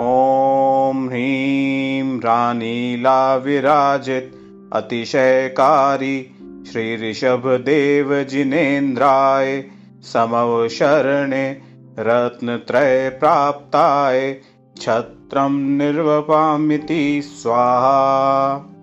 ॐ ह्रीं रानीलाविराजित अतिशयकारी श्रीऋषभदेवजिनेन्द्राय समवशरणे रत्नत्रयप्राप्ताय छत्रं निर्वपामिति स्वाहा।